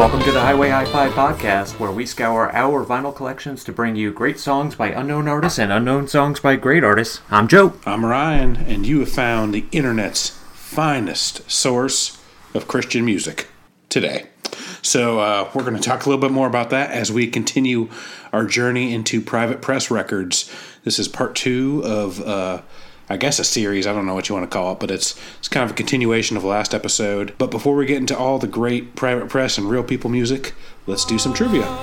Welcome to the Highway High Five podcast, where we scour our vinyl collections to bring you great songs by unknown artists and unknown songs by great artists. I'm Joe. I'm Ryan, and you have found the internet's finest source of Christian music today. So, uh, we're going to talk a little bit more about that as we continue our journey into private press records. This is part two of, uh, I guess, a series. I don't know what you want to call it, but it's it's kind of a continuation of the last episode. But before we get into all the great private press and real people music, let's do some trivia. You know.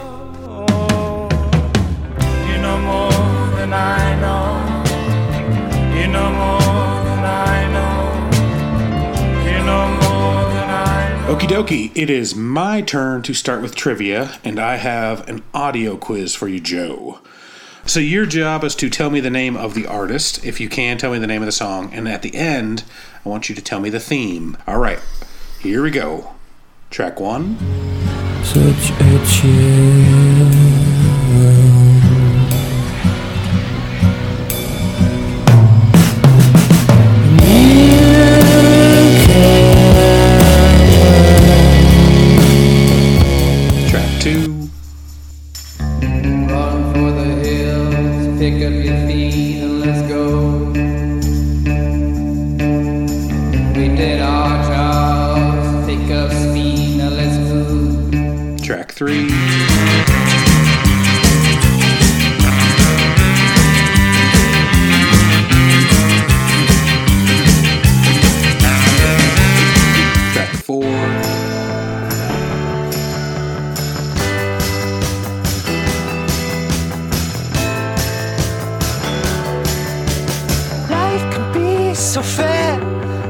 Okie dokie, it is my turn to start with trivia, and I have an audio quiz for you, Joe. So, your job is to tell me the name of the artist. If you can, tell me the name of the song. And at the end, I want you to tell me the theme. All right, here we go. Track one. Such a. three. Track four. Life can be so fair.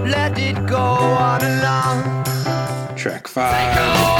Let it go on along. Track five.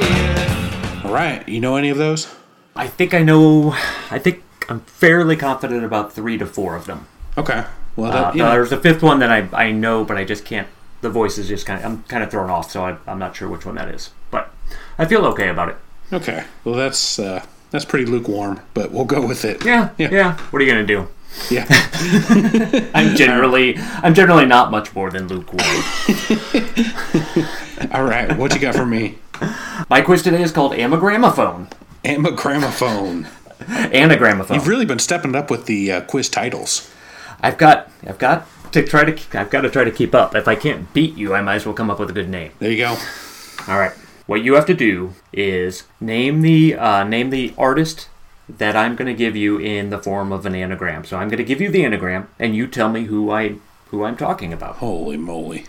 Ear. All right, you know any of those? I think I know. I think I'm fairly confident about three to four of them. Okay. Well, Uh, that, you know, There's a fifth one that I, I know, but I just can't. The voice is just kind of. I'm kind of thrown off, so I, I'm not sure which one that is. But I feel okay about it. okay. Well, that's uh, that's pretty lukewarm, but we'll go with it. Yeah, Yeah. yeah. What are you gonna do? Yeah. I'm generally I'm generally not much more than lukewarm. All right. What you got for me? My quiz today is called Amagramophone. Am a. Anagramophone. You've really been stepping up with the uh, quiz titles. I've got I've got to try to I've got to try to keep up. If I can't beat you, I might as well come up with a good name. There you go. All right. What you have to do is name the uh, name the artist that I'm going to give you in the form of an anagram. So I'm going to give you the anagram, and you tell me who I who I'm talking about. Holy moly.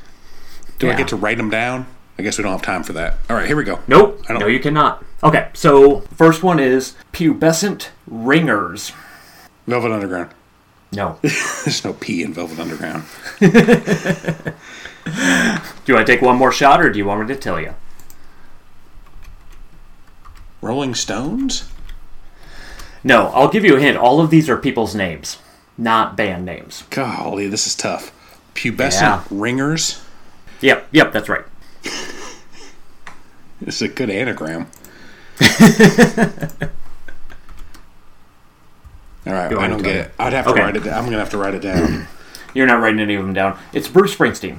Do I get to write them down? I guess we don't have time for that. All right, here we go. Nope. I don't- No, you cannot. Okay. So first one is pubescent ringers. Velvet Underground. No. There's no P in Velvet Underground. Do you want to take one more shot, or do you want me to tell you? Rolling Stones? No, I'll give you a hint. All of these are people's names, not band names. Golly, this is tough. Pubescent Yeah. Ringers? Yep, yep, that's right. This is a good anagram. All right, I don't get it. I'd have to Okay. write it down. I'm going to have to write it down. You're not writing any of them down. It's Bruce Springsteen.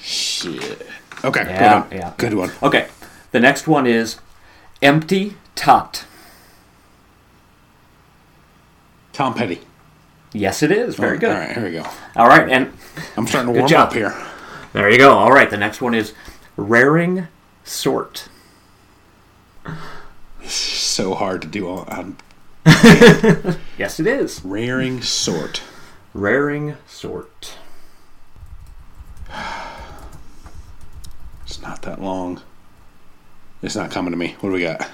Shit. Okay, Yeah, good one. yeah. Good one. Okay, the next one is Empty Tot. Tom Petty. Yes, it is. Very oh, good. All right, here we go. All right, and I'm starting to warm job. up here. there you go. All right, the next one is Raring Sort. So hard to do on, on um, Yes, it is. raring sort. Raring sort. It's not that long. It's not coming to me. What do we got?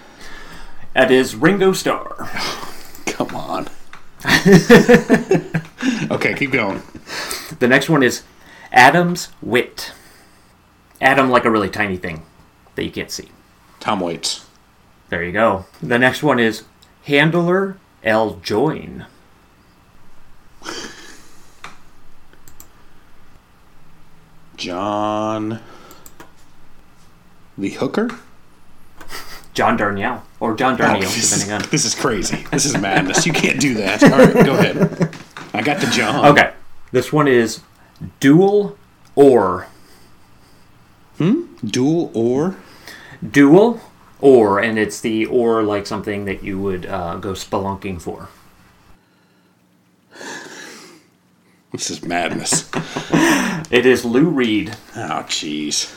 That is Ringo Starr. Come on. okay, keep going. The next one is Adam's Wit. Adam, like a really tiny thing that you can't see. Tom Waits. There you go. The next one is Handler L. Join. John. The Hooker? John Darnielle. Or John Darnielle, this, depending on. is, this is crazy. This is madness. You can't do that. All right, go ahead. I got the John. Okay. This one is Dual Or. Hmm. Dual or? Dual Or, and it's the or like something that you would uh, go spelunking for. This is madness. It is Lou Reed. Oh, jeez.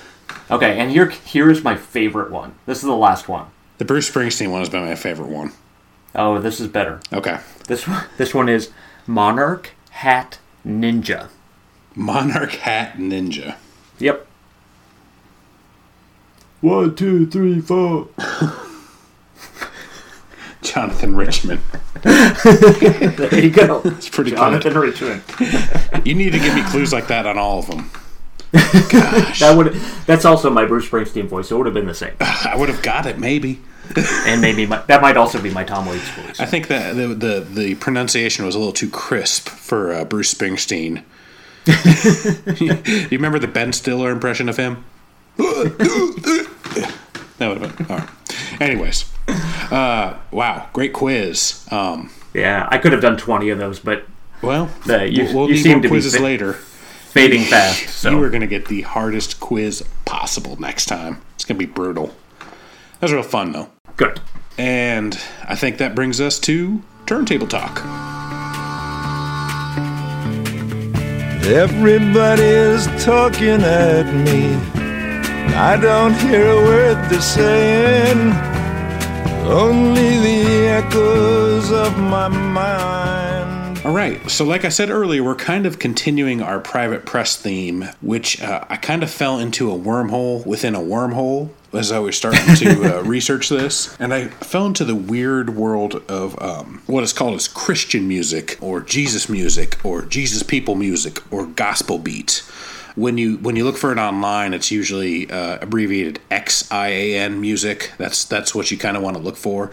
Okay, and here here is my favorite one. This is the last one. The Bruce Springsteen one has been my favorite one. Oh, this is better. Okay. This one, this one is Monarch Hat Ninja. Monarch Hat Ninja. Yep. One, two, three, four. Jonathan Richman. There you go. It's pretty Jonathan Richman. good. You need to give me clues like that on all of them. That would that's also my Bruce Springsteen voice. So it would have been the same. I would have got it, maybe. And maybe my, that might also be my Tom Waits voice. I think that the, the, the pronunciation was a little too crisp for uh, Bruce Springsteen. you remember the Ben Stiller impression of him? that would have been. All right. Anyways, uh, wow, great quiz. Um, Yeah, I could have done twenty of those, but well, The- you- we'll, you need seem more to be quizzes fit- later. Fading fast. So You are going to get the hardest quiz possible next time. It's going to be brutal. That was real fun, though. good. And I think that brings us to turntable talk. Everybody's talking at me. I don't hear a word they're saying. Only the echoes of my mind. All right. So, like I said earlier, we're kind of continuing our private press theme, which uh, I kind of fell into a wormhole within a wormhole as I was starting to uh, research this. And I fell into the weird world of um, what is called as Christian music, or Jesus music, or Jesus people music, or gospel beat. When you when you look for it online, it's usually uh, abbreviated XIAN music. That's that's what you kind of want to look for,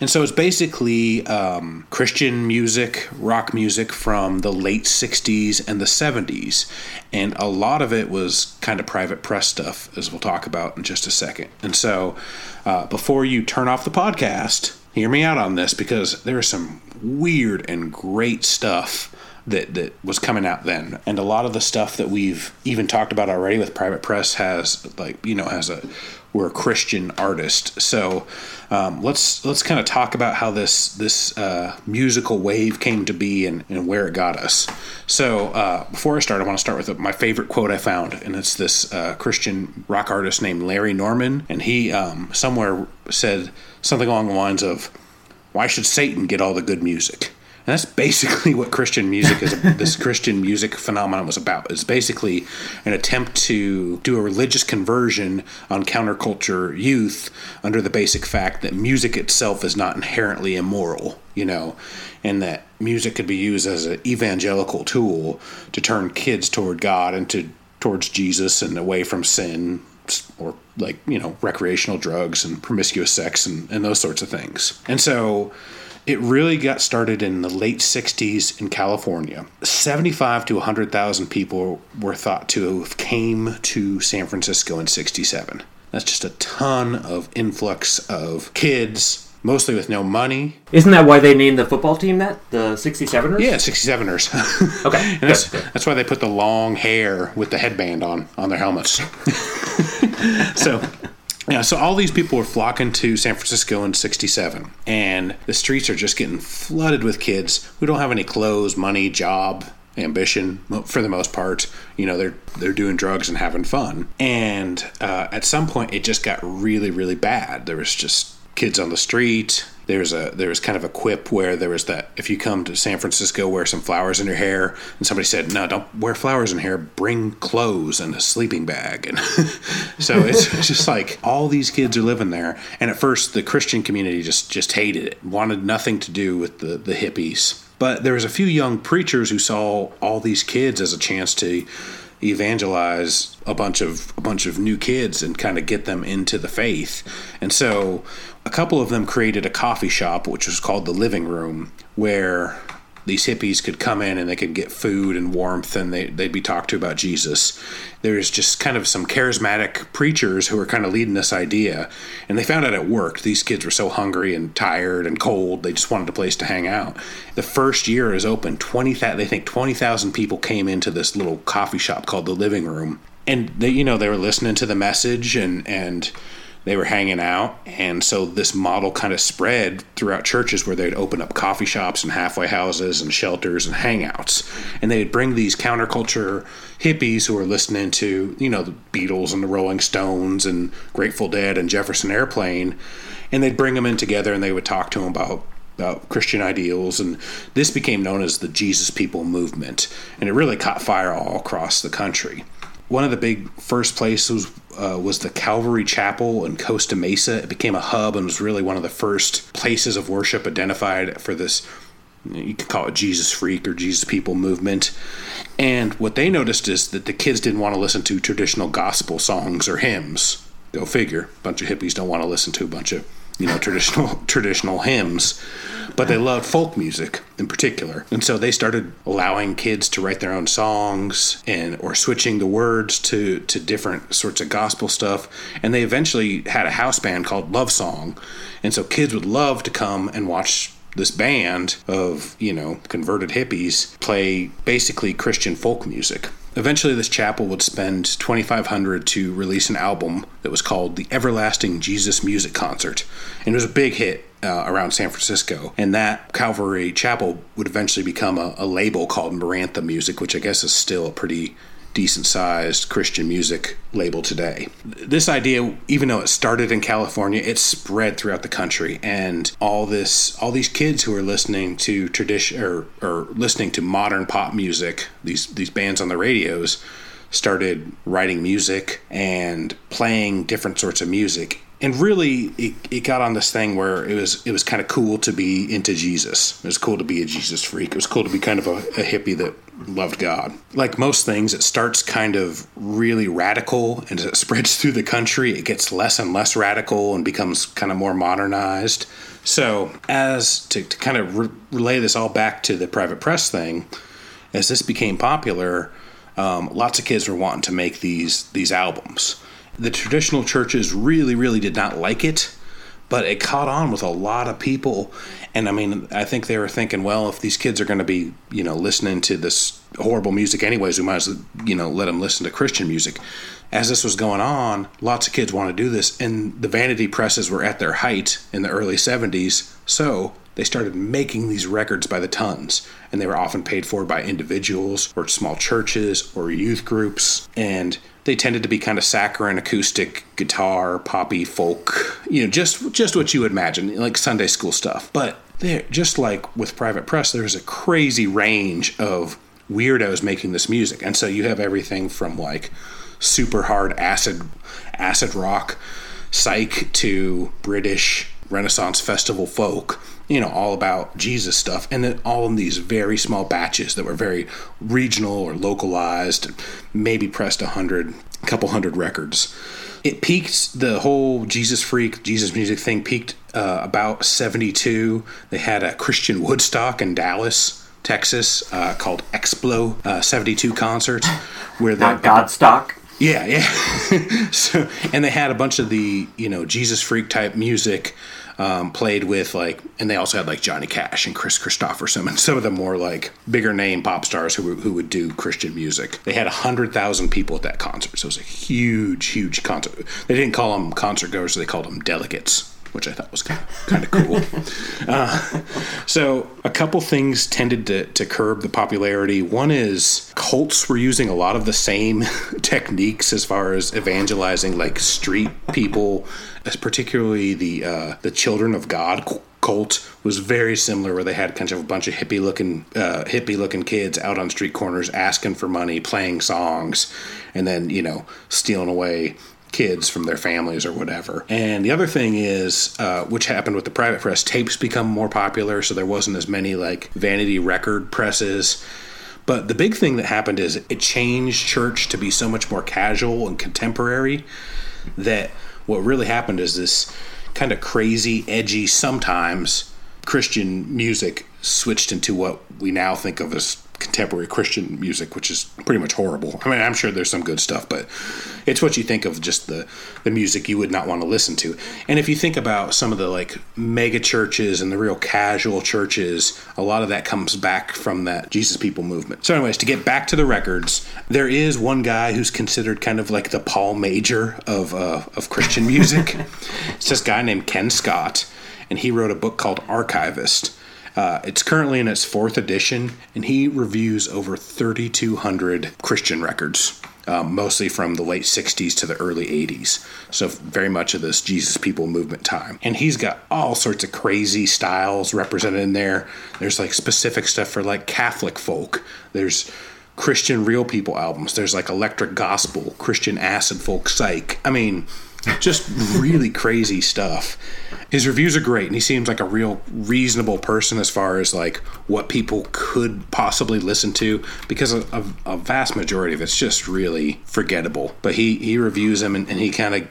and so it's basically um, Christian music, rock music from the late '60s and the '70s, and a lot of it was kind of private press stuff, as we'll talk about in just a second. And so, uh, before you turn off the podcast, hear me out on this because there is some weird and great stuff that that was coming out then. And a lot of the stuff that we've even talked about already with private press has like you know has a we're a christian artist. So um, let's let's kind of talk about how this this uh, musical wave came to be and, and where it got us. So uh, before i start i want to start with my favorite quote i found and it's this uh, christian rock artist named larry norman. And he um, somewhere said something along the lines of why should satan get all the good music and that's basically what Christian music is. this Christian music phenomenon was about. It's basically an attempt to do a religious conversion on counterculture youth under the basic fact that music itself is not inherently immoral, you know, and that music could be used as an evangelical tool to turn kids toward God and to towards Jesus and away from sin or like you know recreational drugs and promiscuous sex and, and those sorts of things. And so it really got started in the late 60s in California. 75 to 100,000 people were thought to have came to San Francisco in 67. That's just a ton of influx of kids, mostly with no money. Isn't that why they named the football team that the 67ers? Yeah, 67ers. Okay. And that's, good, good. that's why they put the long hair with the headband on on their helmets. so, yeah, so all these people were flocking to San Francisco in 67, and the streets are just getting flooded with kids who don't have any clothes, money, job, ambition for the most part. You know, they're they're doing drugs and having fun. And uh, at some point, it just got really, really bad. There was just kids on the street. There's a there was kind of a quip where there was that if you come to San Francisco, wear some flowers in your hair, and somebody said, "No, don't wear flowers in hair. Bring clothes and a sleeping bag." And so it's just like all these kids are living there. And at first, the Christian community just just hated it, wanted nothing to do with the the hippies. But there was a few young preachers who saw all these kids as a chance to evangelize a bunch of a bunch of new kids and kind of get them into the faith. And so a couple of them created a coffee shop which was called the Living Room where these hippies could come in and they could get food and warmth and they, they'd be talked to about Jesus. There's just kind of some charismatic preachers who were kind of leading this idea. And they found out it worked. These kids were so hungry and tired and cold, they just wanted a place to hang out. The first year is open, 20, they think 20,000 people came into this little coffee shop called the Living Room. And they, you know, they were listening to the message and, and, they were hanging out. And so this model kind of spread throughout churches where they'd open up coffee shops and halfway houses and shelters and hangouts. And they'd bring these counterculture hippies who were listening to you know the beatles and the rolling stones and grateful dead and jefferson airplane. And they'd bring them in together and they would talk to them about about Christian ideals, and this became known as the Jesus People movement, and it really caught fire all across the country one of the big first places uh, was the Calvary Chapel in Costa Mesa. It became a hub and was really one of the first places of worship identified for this. You could call it Jesus freak or Jesus people movement. And what they noticed is that the kids didn't want to listen to traditional gospel songs or hymns. Go figure. A bunch of hippies don't want to listen to a bunch of you know traditional traditional hymns but they loved folk music in particular. And so they started allowing kids to write their own songs and or switching the words to to different sorts of gospel stuff. And they eventually had a house band called love song. And so kids would love to come and watch this band of, you know, converted hippies play basically Christian folk music. Eventually, this chapel would spend 2500 to release an album that was called The Everlasting Jesus Music Concert. And it was a big hit uh, around San Francisco. And that Calvary Chapel would eventually become a, a label called Maranatha Music, which I guess is still a pretty decent sized Christian music label today. This idea, even though it started in California, it spread throughout the country, and all this, all these kids who are listening to tradition or, or listening to modern pop music, these these bands on the radios, started writing music and playing different sorts of music and really it, it got on this thing where it was it was kind of cool to be into jesus. It was cool to be a jesus freak. It was cool to be kind of a, a hippie that loved god. Like most things it starts kind of really radical and as it spreads through the country it gets less and less radical and becomes kind of more modernized. So as to, to kind of re- relay this all back to the private press thing as this became popular um, lots of kids were wanting to make these these albums the traditional churches really, really did not like it, but it caught on with a lot of people. And I mean, I think they were thinking, well, if these kids are going to be, you know, listening to this horrible music anyways, we might as well, you know, let them listen to Christian music. As this was going on, lots of kids want to do this, and the vanity presses were at their height in the early 70s. So they started making these records by the tons, and they were often paid for by individuals or small churches or youth groups. And they tended to be kind of saccharine acoustic guitar poppy folk you know just just what you would imagine like sunday school stuff. But there just like with private press there's a crazy range of weirdos making this music. And so you have everything from like super hard acid acid rock psych to british renaissance festival folk you know, all about Jesus stuff, and then all in these very small batches that were very regional or localized, maybe pressed a hundred, couple hundred records. It peaked, the whole Jesus freak, Jesus music thing peaked uh, about 72. They had a Christian Woodstock in Dallas, Texas, uh, called Explo uh, 72 concert, where they. Not Godstock. Yeah, yeah. so, and they had a bunch of the, you know, Jesus freak type music um, played with like, and they also had like Johnny Cash and Kris Kristofferson and some of the more like bigger name pop stars who, who would do Christian music. They had 100,000 people at that concert. So it was a huge, huge concert. They didn't call them concert goers, they called them delegates. Which I thought was kind of, kind of cool. uh, so, a couple things tended to, to curb the popularity. One is cults were using a lot of the same techniques as far as evangelizing, like street people, as particularly the uh, the Children of God cult was very similar where they had kind of a bunch of hippie looking uh, hippie looking kids out on street corners asking for money playing songs and then you know stealing away kids from their families or whatever. And the other thing is, uh, which happened with the private press, tapes become more popular, so there wasn't as many like vanity record presses. But the big thing that happened is it changed church to be so much more casual and contemporary that what really happened is this kind of crazy, edgy, sometimes Christian music switched into what we now think of as contemporary Christian music, which is pretty much horrible. I mean, I'm sure there's some good stuff, but it's what you think of just the the music you would not want to listen to. And if you think about some of the like mega churches and the real casual churches, a lot of that comes back from that Jesus People movement. So, anyways, to get back to the records, there is one guy who's considered kind of like the Paul Major of uh, of Christian music. it's this guy named Ken Scott, and he wrote a book called Archivist uh, it's currently in its fourth edition, and he reviews over 3,200 Christian records. Um, mostly from the late 60s to the early 80s. So, very much of this Jesus People movement time. And he's got all sorts of crazy styles represented in there. There's like specific stuff for like Catholic folk. There's Christian Real People albums. There's like Electric Gospel, Christian Acid Folk Psych. I mean, just really crazy stuff. His reviews are great, and he seems like a real reasonable person as far as like what people could possibly listen to, because a, a, a vast majority of it's just really forgettable. But he he reviews them, and, and he kind of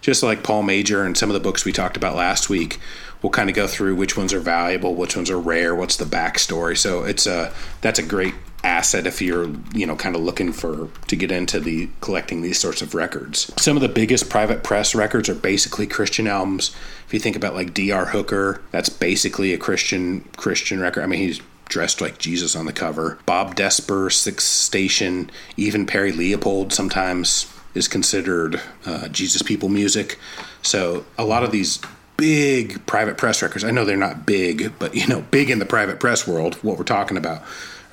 just like Paul Major and some of the books we talked about last week, we'll kind of go through which ones are valuable, which ones are rare, what's the backstory. So it's a that's a great asset if you're you know kind of looking for to get into the collecting these sorts of records. Some of the biggest private press records are basically christian albums. If you think about like dr hooker that's basically a christian christian record. I mean he's dressed like jesus on the cover. Bob desper sixth station even perry leopold sometimes is considered uh, jesus people music. So a lot of these big private press records i know they're not big but you know big in the private press world what we're talking about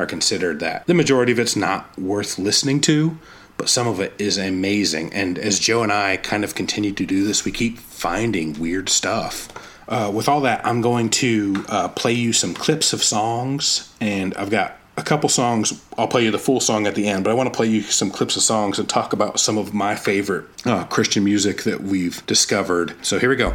are considered that. The majority of it's not worth listening to, but some of it is amazing. And as Joe and I kind of continue to do this, we keep finding weird stuff. Uh, with all that, I'm going to uh, play you some clips of songs, and I've got a couple songs. I'll play you the full song at the end, but I want to play you some clips of songs and talk about some of my favorite uh, Christian music that we've discovered. So here we go.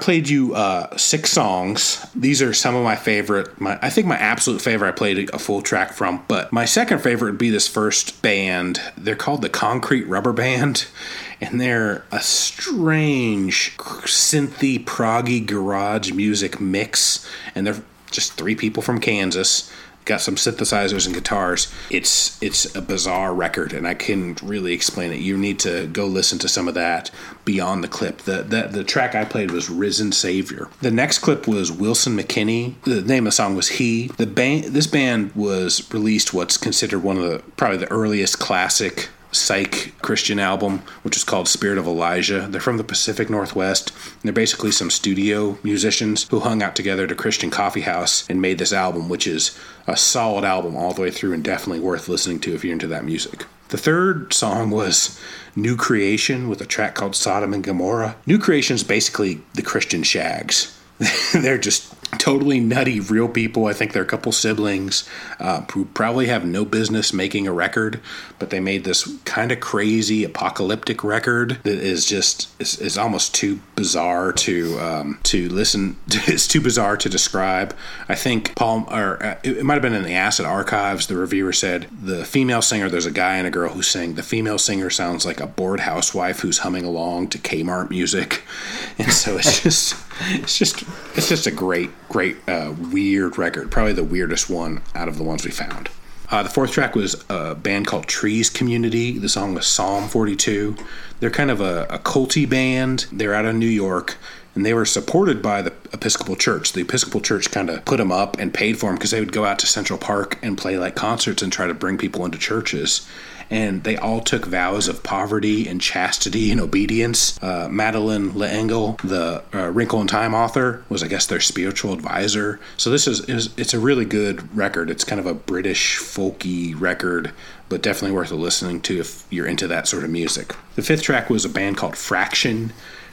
Played you uh, six songs. These are some of my favorite. My, I think my absolute favorite I played a full track from, but my second favorite would be this first band. They're called the Concrete Rubber Band, and they're a strange synthy, proggy garage music mix, and they're just three people from Kansas got some synthesizers and guitars. It's it's a bizarre record, and I couldn't really explain it. You need to go listen to some of that beyond the clip. The the, the track I played was "Risen Savior." The next clip was Wilson McKinley. The name of the song was "He." The band this band was released what's considered one of the probably the earliest classic psych Christian album, which is called Spirit of Elijah. They're from the Pacific Northwest. And they're basically some studio musicians who hung out together at a Christian coffee house and made this album, which is a solid album all the way through and definitely worth listening to if you're into that music. The third song was New Creation with a track called Sodom and Gomorrah. New Creation is basically the Christian Shaggs. they're just totally nutty real people. I think they're a couple siblings uh, who probably have no business making a record but they made this kind of crazy apocalyptic record that is just is, is almost too bizarre to um, to listen it's too bizarre to describe. I think paul or uh, it, it might have been in the acid archives the reviewer said the female singer there's a guy and a girl who sing. The female singer sounds like a bored housewife who's humming along to kmart music. And so it's just it's just it's just a great great uh, weird record. Probably the weirdest one out of the ones we found. Uh, the fourth track was a band called trees community. The song was psalm 42 they're kind of a, a culty band. They're out of new york and they were supported by the Episcopal Church. The Episcopal Church kind of put them up and paid for them because they would go out to Central Park and play like concerts and try to bring people into churches. And they all took vows of poverty and chastity and obedience. Uh, Madeleine L'Engle, the uh, Wrinkle in Time author, was I guess their spiritual advisor. So this is, is it's a really good record. It's kind of a British folky record but definitely worth listening to if you're into that sort of music. The fifth track was a band called Fraction.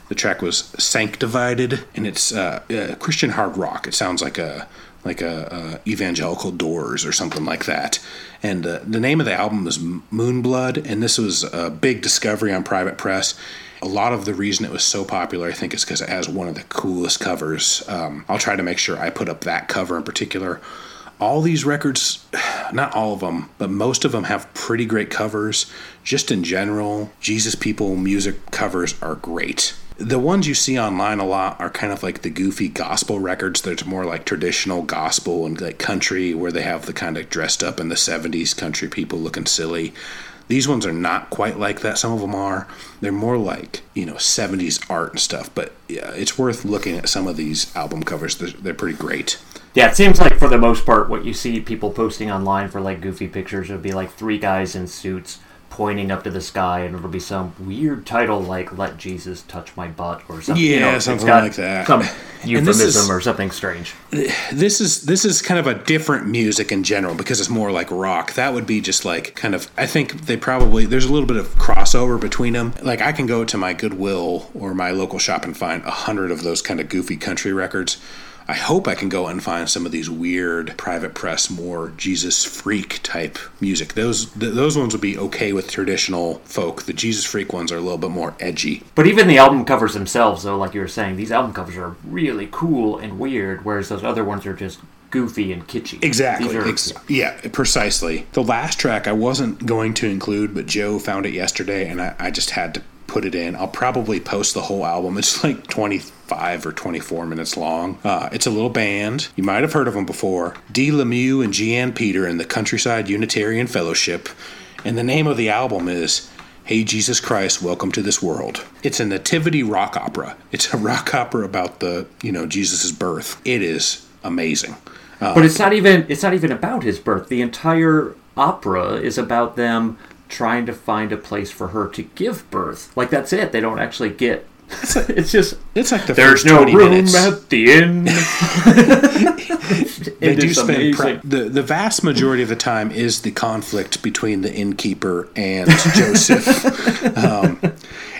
The track was Sanctivated, and it's uh, uh, Christian hard rock. It sounds like a like a, a evangelical Doors or something like that. And uh, the name of the album is Moonblood, and this was a big discovery on Private Press. A lot of the reason it was so popular, I think, is because it has one of the coolest covers. Um, I'll try to make sure I put up that cover in particular all these records, not all of them, but most of them have pretty great covers. Just in general, Jesus People music covers are great. The ones you see online a lot are kind of like the goofy gospel records. There's more like traditional gospel and like country, where they have the kind of dressed up in the 70s country people looking silly. These ones are not quite like that. Some of them are. They're more like, you know, 70s art and stuff. But yeah, it's worth looking at some of these album covers. They're, they're pretty great. Yeah, it seems like for the most part, what you see people posting online for like goofy pictures would be like three guys in suits pointing up to the sky, and it'll be some weird title like "Let Jesus Touch My Butt" or something. you Yeah, know, it's something like that. Some euphemism is- or something strange. this is this is kind of a different music in general because it's more like rock. That would be just like kind of. I think they probably there's a little bit of crossover between them. Like I can go to my Goodwill or my local shop and find a hundred of those kind of goofy country records. I hope I can go and find some of these weird private press, more Jesus freak type music. Those th- those ones would be okay with traditional folk. The Jesus freak ones are a little bit more edgy. But even the album covers themselves, though, like you were saying, these album covers are really cool and weird, whereas those other ones are just goofy and kitschy. Exactly. Are- Ex- yeah, precisely. The last track I wasn't going to include, but Joe found it yesterday, and I, I just had to put it in. I'll probably post the whole album. It's like 25 or 24 minutes long. Uh, it's a little band. You might have heard of them before. D. Lemieux and Jeanne Peter and the Countryside Unitarian Fellowship. And the name of the album is Hey Jesus Christ, Welcome to This World. It's a nativity rock opera. It's a rock opera about the, you know, Jesus' birth. It is amazing. But it's not even it's not even about his birth. The entire opera is about them trying to find a place for her to give birth. Like that's it. They don't actually get it's just It's like the there's no 20 room minutes. at the inn. they do spend amazing. the the vast majority of the time is the conflict between the innkeeper and Joseph. um,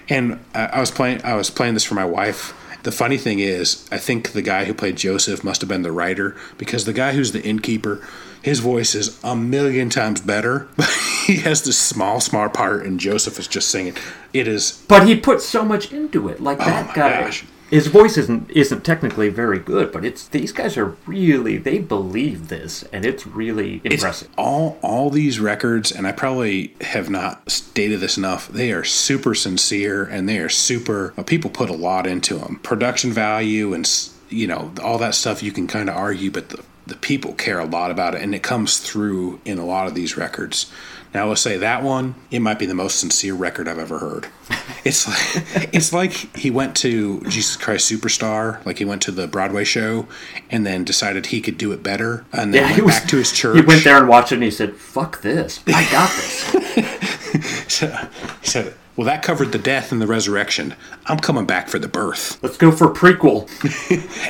and I, I was playing I was playing this for my wife. The funny thing is, I think the guy who played Joseph must have been the writer because the guy who's the innkeeper, his voice is a million times better. he has this small, small part, and Joseph is just singing. It is But he put so much into it. Like that Oh my guy. gosh. His voice isn't isn't technically very good, but it's these guys are really they believe this, and it's really It's impressive. all all these records, and I probably have not stated this enough. They are super sincere, and they are super. uh, People put a lot into them. Production value, and you know all that stuff. You can kind of argue, but the the people care a lot about it, and it comes through in a lot of these records. Now, let's say that one, it might be the most sincere record I've ever heard. It's like it's like he went to Jesus Christ Superstar, like he went to the Broadway show, and then decided he could do it better, and then went back to his church. He went there and watched it, and he said, "Fuck this! I got this." he said, "Well, that covered the death and the resurrection. I'm coming back for the birth." Let's go for a prequel.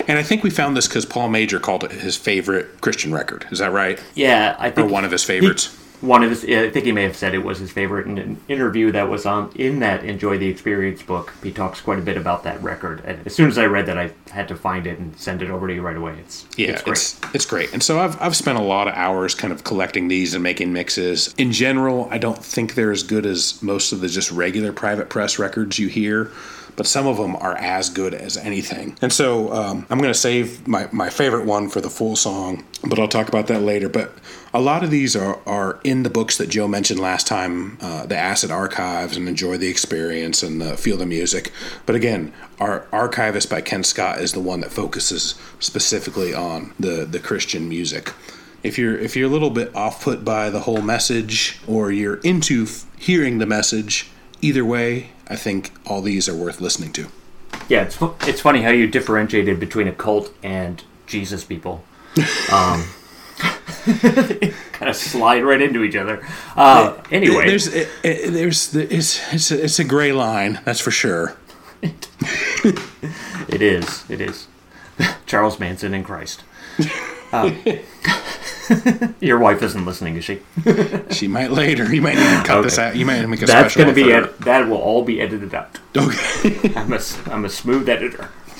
And I think we found this because Paul Major called it his favorite Christian record. Is that right? Yeah, I think Or one of his he- favorites. One of his, I think he may have said it was his favorite. In an interview that was on in that Enjoy the Experience book, he talks quite a bit about that record. And as soon as I read that, I had to find it and send it over to you right away. It's Yeah, it's great. it's it's great. And so I've I've spent a lot of hours kind of collecting these and making mixes. In general, I don't think they're as good as most of the just regular private press records you hear. But some of them are as good as anything. And so um, I'm going to save my, my favorite one for the full song, but I'll talk about that later. But a lot of these are, are in the books that Joe mentioned last time uh, the Acid Archives and Enjoy the Experience and the Feel the Music. But again, our Archivist by Ken Scott is the one that focuses specifically on the, the Christian music. If you're if you're a little bit off put by the whole message or you're into f- hearing the message, either way, I think all these are worth listening to. Yeah, it's it's funny how you differentiated between a cult and Jesus people. Um, kind of slide right into each other. Uh, anyway, there's it, it, there's it's it's a, it's a gray line, that's for sure. it is. It is. Charles Manson and Christ. Uh, your wife isn't listening, is she? She might later. You might need to cut this Okay. out. You might make a That's special. going to be ed- that will all be edited out. Okay. I'm a I'm a smooth editor.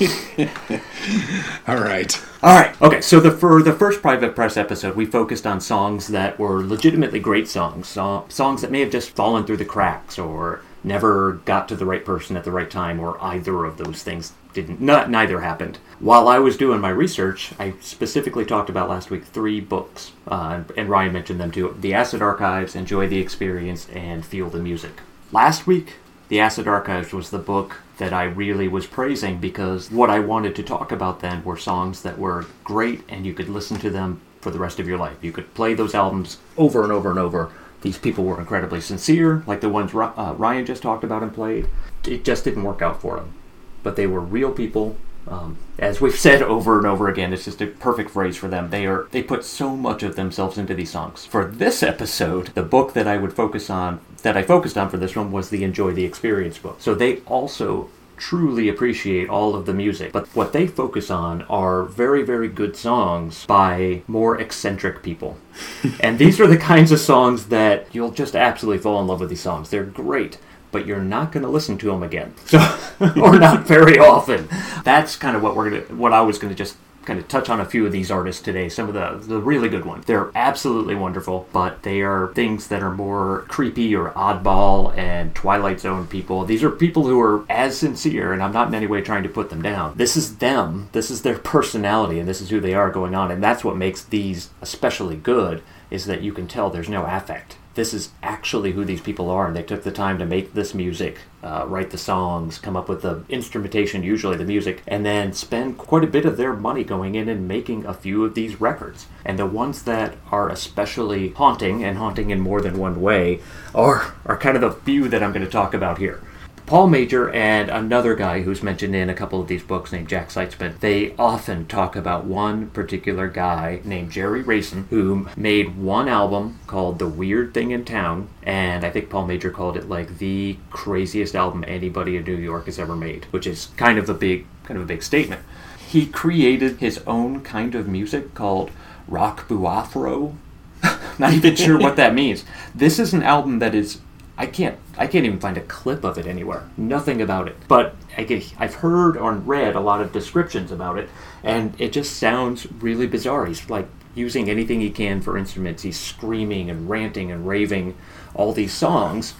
All right. All right. Okay. So the for the first private press episode, we focused on songs that were legitimately great songs, so, songs that may have just fallen through the cracks or never got to the right person at the right time, or either of those things didn't. Not neither happened. While I was doing my research, I specifically talked about last week three books, uh, and Ryan mentioned them too: The Acid Archives, Enjoy the Experience, and Feel the Music. Last week, the Acid Archives was the book that I really was praising because what I wanted to talk about then were songs that were great and you could listen to them for the rest of your life. You could play those albums over and over and over. These people were incredibly sincere, like the ones uh, Ryan just talked about and played. It just didn't work out for them. But they were real people. Um, as we've said over and over again, it's just a perfect phrase for them. They are they put so much of themselves into these songs. For this episode, the book that I would focus on, that I focused on for this one, was the Enjoy the Experience book. So they also truly appreciate all of the music, but what they focus on are very, very good songs by more eccentric people. and these are the kinds of songs that you'll just absolutely fall in love with these songs. They're great but you're not going to listen to them again, so or not very often. That's kind of what we're gonna, what I was going to just kind of touch on a few of these artists today. Some of the the really good ones. They're absolutely wonderful, but they are things that are more creepy or oddball and Twilight Zone people. These are people who are as sincere, and I'm not in any way trying to put them down. This is them. This is their personality, and this is who they are going on, and that's what makes these especially good. Is that you can tell there's no affect this is actually who these people are, and they took the time to make this music, uh, write the songs, come up with the instrumentation, usually the music, and then spend quite a bit of their money going in and making a few of these records. And the ones that are especially haunting, and haunting in more than one way, are, are kind of the few that I'm going to talk about here. Paul Major and another guy who's mentioned in a couple of these books named Jack Seitzman, they often talk about one particular guy named Jerry Racin who made one album called The Weird Thing in Town, and I think Paul Major called it like the craziest album anybody in New York has ever made, which is kind of a big kind of a big statement. He created his own kind of music called rock buafro. Not even sure what that means. This is an album that is I can't I can't even find a clip of it anywhere. Nothing about it. But I get, I've heard or read a lot of descriptions about it, and it just sounds really bizarre. He's like using anything he can for instruments. He's screaming and ranting and raving all these songs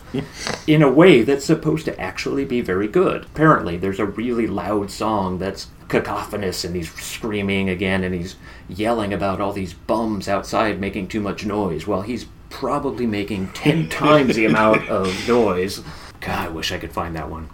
in a way that's supposed to actually be very good. Apparently, there's a really loud song that's cacophonous and he's screaming again and he's yelling about all these bums outside making too much noise. Well, he's probably making 10 times the amount of noise. God, I wish I could find that one.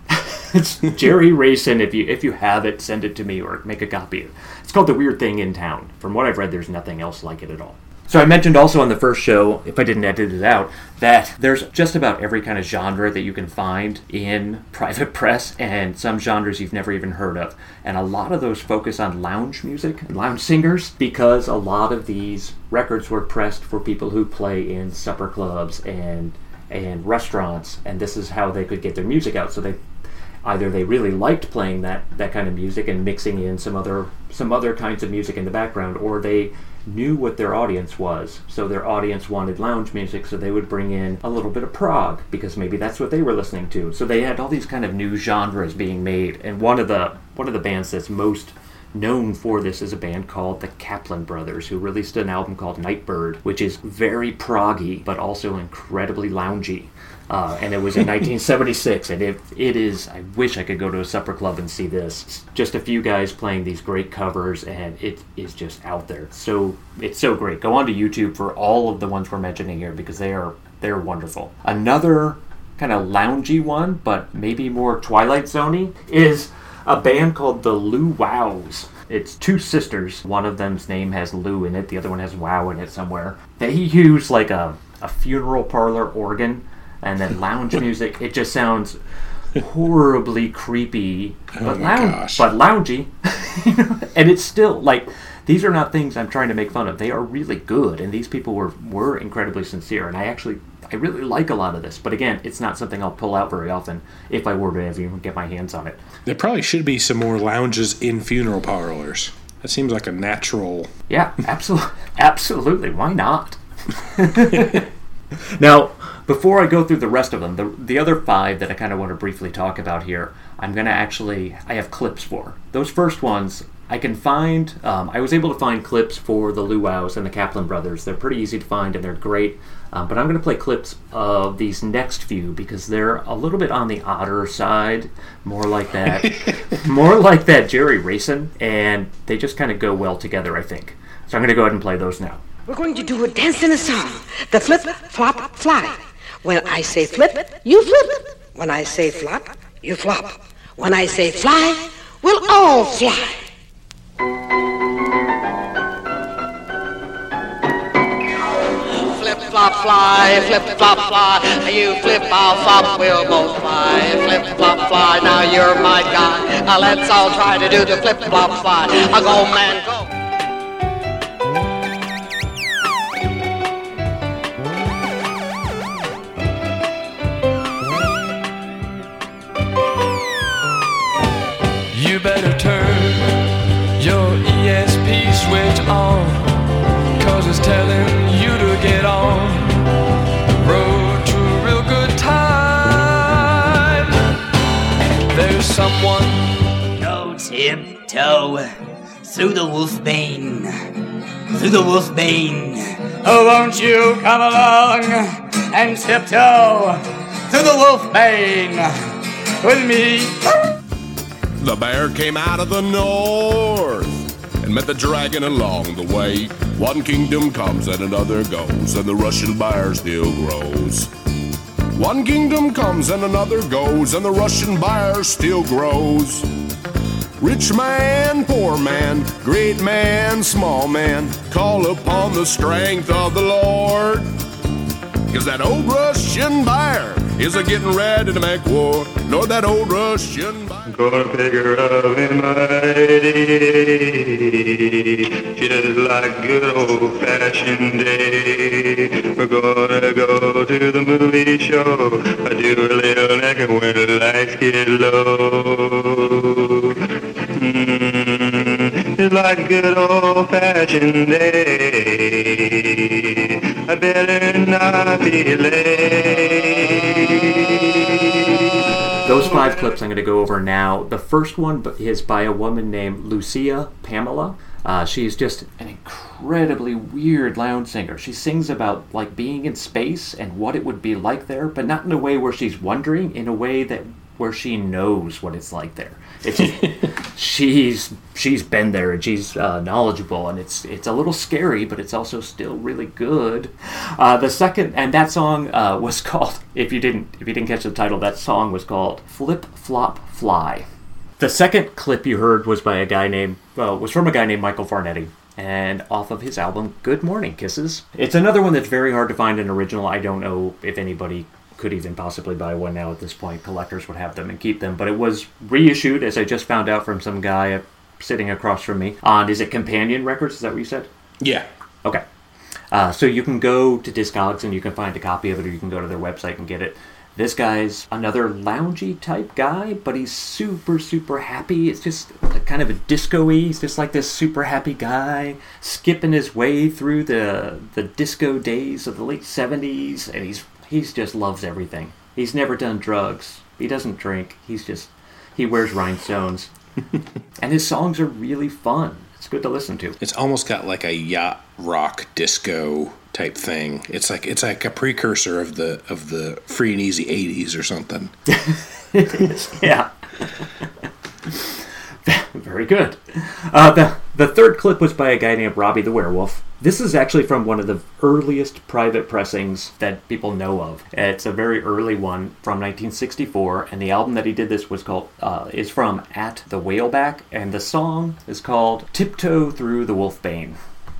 it's Jerry Racin. If you if you have it, send it to me or make a copy. It's called The Weird Thing in Town. From what I've read, there's nothing else like it at all. So I mentioned also on the first show, if I didn't edit it out, that there's just about every kind of genre that you can find in private press and some genres you've never even heard of. And a lot of those focus on lounge music and lounge singers because a lot of these records were pressed for people who play in supper clubs and and restaurants and this is how they could get their music out. So they either they really liked playing that that kind of music and mixing in some other some other kinds of music in the background or they knew what their audience was so their audience wanted lounge music so they would bring in a little bit of prog because maybe that's what they were listening to so they had all these kind of new genres being made and one of the one of the bands that's most known for this is a band called the Kaplan Brothers, who released an album called Nightbird, which is very proggy but also incredibly loungy. Uh, and it was in 1976, and it, it is. I wish I could go to a supper club and see this. Just a few guys playing these great covers, and it is just out there. So it's so great. Go onto YouTube for all of the ones we're mentioning here because they are they're wonderful. Another kind of loungy one, but maybe more Twilight Zoney, is a band called the Lou Wows. It's two sisters. One of them's name has Lou in it. The other one has Wow in it somewhere. They use like a, a funeral parlor organ and then lounge music. It just sounds horribly creepy, oh but gosh. but loungy. and it's still like these are not things I'm trying to make fun of. They are really good, and these people were were incredibly sincere. And I actually I really like a lot of this. But again, it's not something I'll pull out very often if I were to ever even get my hands on it. There probably should be some more lounges in funeral parlors. That seems like a natural. Yeah, absolutely, absolutely. Why not? now, before I go through the rest of them, the the other five that I kind of want to briefly talk about here, I'm gonna actually I have clips for those first ones. I can find. Um, I was able to find clips for the Luau's and the Kaplan brothers. They're pretty easy to find and they're great. Um, but I'm going to play clips of these next few because they're a little bit on the odder side, more like that, more like that Jerry Racin, and they just kind of go well together. I think. So I'm going to go ahead and play those now. We're going to do a dance and a song. The flip, flop, fly. When I say flip, you flip. When I say flop, you flop. When I say fly, we'll all fly. Flip, flop, fly, flip, flop, fly. You flip, I'll flop, we'll both fly. Flip, flop, fly, now you're my guy. Now let's all try to do the flip, flop, fly. A go, man, go. Someone Go tiptoe through the wolfbane, through the wolfbane. Oh, won't you come along and tiptoe through the wolfbane with me? The bear came out of the north and met the dragon along the way. One kingdom comes and another goes, and the Russian bear still grows. One kingdom comes and another goes, and the Russian buyer still grows. Rich man, poor man, great man, small man, call upon the strength of the Lord. Cause that old Russian bear is a getting ready to make war. nor that old Russian. Gonna pick her up in mighty, just like good old fashioned day. We're gonna go to the movie show, I do a little naked when the lights get low. Mm, just like good old fashioned day. I better not be late. Those five clips I'm going to go over now. The first one is by a woman named Lucia Pamela. Uh, she's just an incredibly weird lounge singer. She sings about like being in space and what it would be like there, but not in a way where she's wondering. In a way that where she knows what it's like there. It's she's she's been there and she's uh, knowledgeable and it's it's a little scary, but it's also still really good. Uh, the second and that song uh, was called if you didn't if you didn't catch the title, that song was called Flip Flop Fly. The second clip you heard was by a guy named well, was from a guy named Michael Farnetti. And off of his album Good Morning Kisses. It's another one that's very hard to find an original. I don't know if anybody could even possibly buy one now at this point. Collectors would have them and keep them. But it was reissued, as I just found out from some guy sitting across from me, on, is it Companion Records? Is that what you said? Yeah. Okay. Uh, so you can go to Discogs and you can find a copy of it, or you can go to their website and get it. This guy's another loungy type guy, but he's super, super happy. It's just kind of a disco-y. He's just like this super happy guy, skipping his way through the the disco days of the late '70s, and he's he's just loves everything. He's never done drugs. He doesn't drink. He's just he wears rhinestones, and his songs are really fun. It's good to listen to. It's almost got like a yacht rock disco type thing. It's like it's like a precursor of the of the free and easy '80s or something. yeah. Very good. Uh, the, the third clip was by a guy named Robbie the Werewolf. This is actually from one of the earliest private pressings that people know of. It's a very early one from 1964, and the album that he did this was called uh, is from At the Whaleback, and the song is called Tiptoe Through the Wolfbane.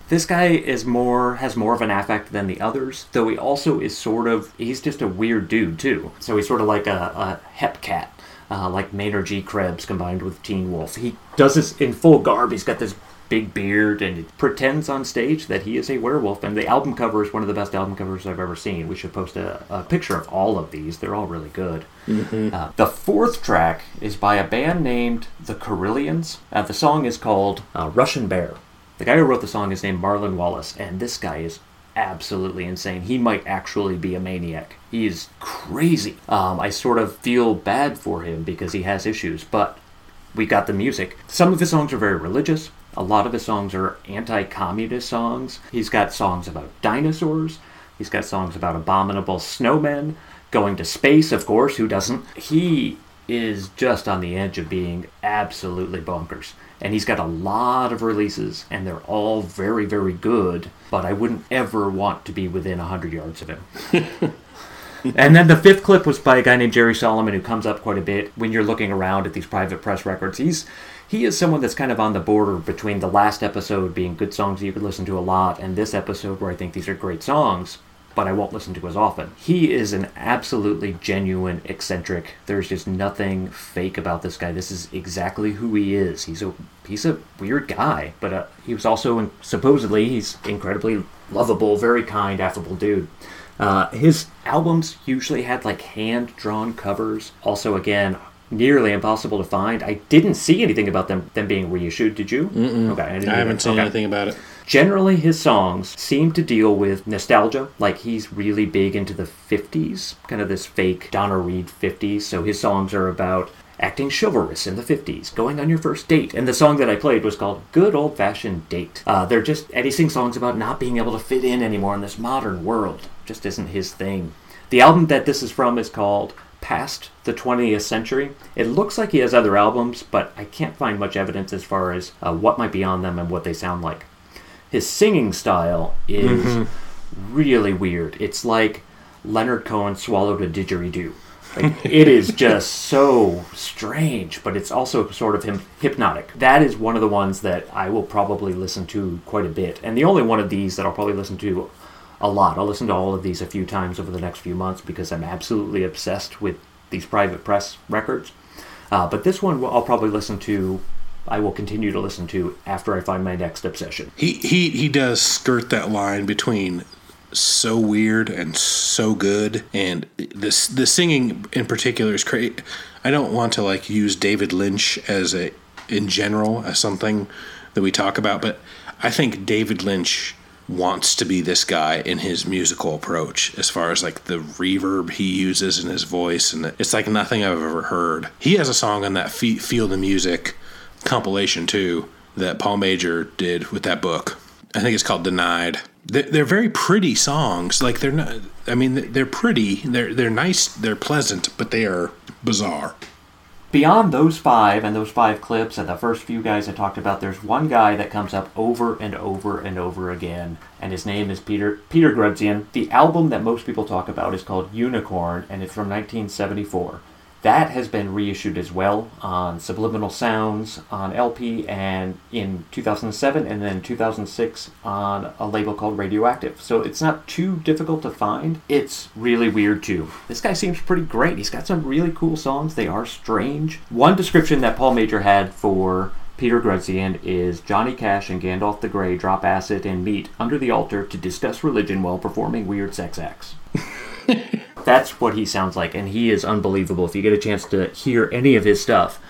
This guy is more has more of an affect than the others, though he also is sort of he's just a weird dude too. So he's sort of like a, a hep cat, uh, like Maynard G. Krebs combined with Teen Wolf. He does this in full garb. He's got this big beard and pretends on stage that he is a werewolf. And the album cover is one of the best album covers I've ever seen. We should post a, a picture of all of these. They're all really good. Uh, the fourth track is by a band named the Carillions. Uh, the song is called uh, Russian Bear. The guy who wrote the song is named Marlon Wallace, and this guy is absolutely insane. He might actually be a maniac. He is crazy. Um, I sort of feel bad for him because he has issues, but we got the music. Some of his songs are very religious. A lot of his songs are anti-communist songs. He's got songs about dinosaurs. He's got songs about abominable snowmen, going to space, of course, who doesn't? He is just on the edge of being absolutely bonkers. And he's got a lot of releases, and they're all very, very good, but I wouldn't ever want to be within 100 yards of him. and then the fifth clip was by a guy named Jerry Solomon, who comes up quite a bit when you're looking around at these private press records. He's he is someone that's kind of on the border between the last episode being good songs that you could listen to a lot, and this episode where I think these are great songs, but I won't listen to as often. He is an absolutely genuine eccentric. There's just nothing fake about this guy. This is exactly who he is. He's a he's a weird guy, but uh, he was also supposedly he's incredibly lovable, very kind, affable dude. Uh, his albums usually had like hand drawn covers. Also, again, nearly impossible to find. I didn't see anything about them them being reissued. Did you? Mm-mm. Okay, didn't I haven't seen Okay. anything about it. Generally, his songs seem to deal with nostalgia. Like he's really big into the 50s, kind of this fake Donna Reed 50s. So his songs are about acting chivalrous in the 50s, going on your first date. And the song that I played was called Good Old Fashioned Date. Uh, they're just, he sings songs about not being able to fit in anymore in this modern world. Just isn't his thing. The album that this is from is called Past the 20th Century. It looks like he has other albums, but I can't find much evidence as far as uh, what might be on them and what they sound like. His singing style is Mhm. really weird. It's like Leonard Cohen swallowed a didgeridoo. Like, it is just so strange, but it's also sort of him hypnotic. That is one of the ones that I will probably listen to quite a bit, and the only one of these that I'll probably listen to a lot. I'll listen to all of these a few times over the next few months because I'm absolutely obsessed with these private press records. Uh, but this one I'll probably listen to. I will continue to listen to after I find my next obsession. He he he does skirt that line between so weird and so good, and this the singing in particular is great. I don't want to like use David Lynch as a in general as something that we talk about, but I think David Lynch wants to be this guy in his musical approach as far as like the reverb he uses in his voice and it's like nothing I've ever heard. He has a song on that Feel the Music compilation too that Paul Major did with that book. I think it's called Denied. They're, very pretty songs. Like they're not. I mean, they're pretty. They're they're nice. They're pleasant, but they are bizarre. Beyond those five and those five clips and the first few guys I talked about, there's one guy that comes up over and over and over again, and his name is Peter Peter Grudzien. The album that most people talk about is called Unicorn, and it's from 1974. That has been reissued as well on Subliminal Sounds on LP and in 2007 and then 2006 on a label called Radioactive. So it's not too difficult to find. It's really weird too. This guy seems pretty great. He's got some really cool songs. They are strange. One description that Paul Major had for Peter Grudzien is Johnny Cash and Gandalf the Grey drop acid and meet under the altar to discuss religion while performing weird sex acts. That's what he sounds like, and he is unbelievable. If you get a chance to hear any of his stuff,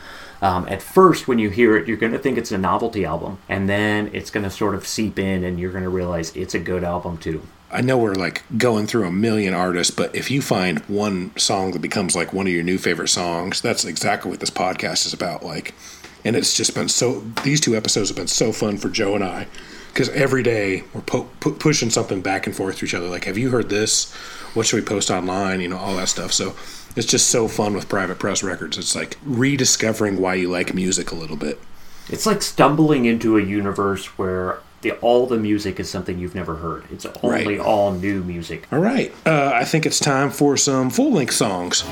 um, at first when you hear it, you're going to think it's a novelty album, and then it's going to sort of seep in, and you're going to realize it's a good album too. I know we're like going through a million artists, but if you find one song that becomes like one of your new favorite songs, that's exactly what this podcast is about. Like, and it's just been so. These two episodes have been so fun for Joe and I because every day we're po- pu- pushing something back and forth to each other. Like, have you heard this? What should we post online? You know, all that stuff. So it's just so fun with Private Press Records. It's like rediscovering why you like music a little bit. It's like stumbling into a universe where the, all the music is something you've never heard. It's only Right. all new music. All right, uh, I think it's time for some full length songs.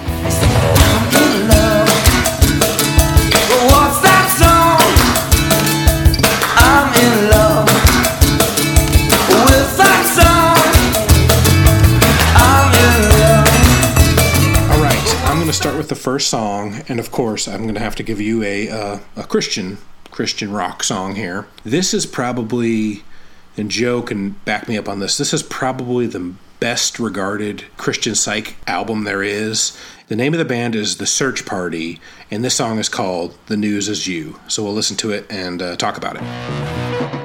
The first song, and of course, I'm going to have to give you a uh, a Christian Christian rock song here. This is probably, and Joe can back me up on this. This is probably the best regarded Christian psych album there is. The name of the band is The Search Party, and this song is called "The News Is You." So we'll listen to it and uh, talk about it.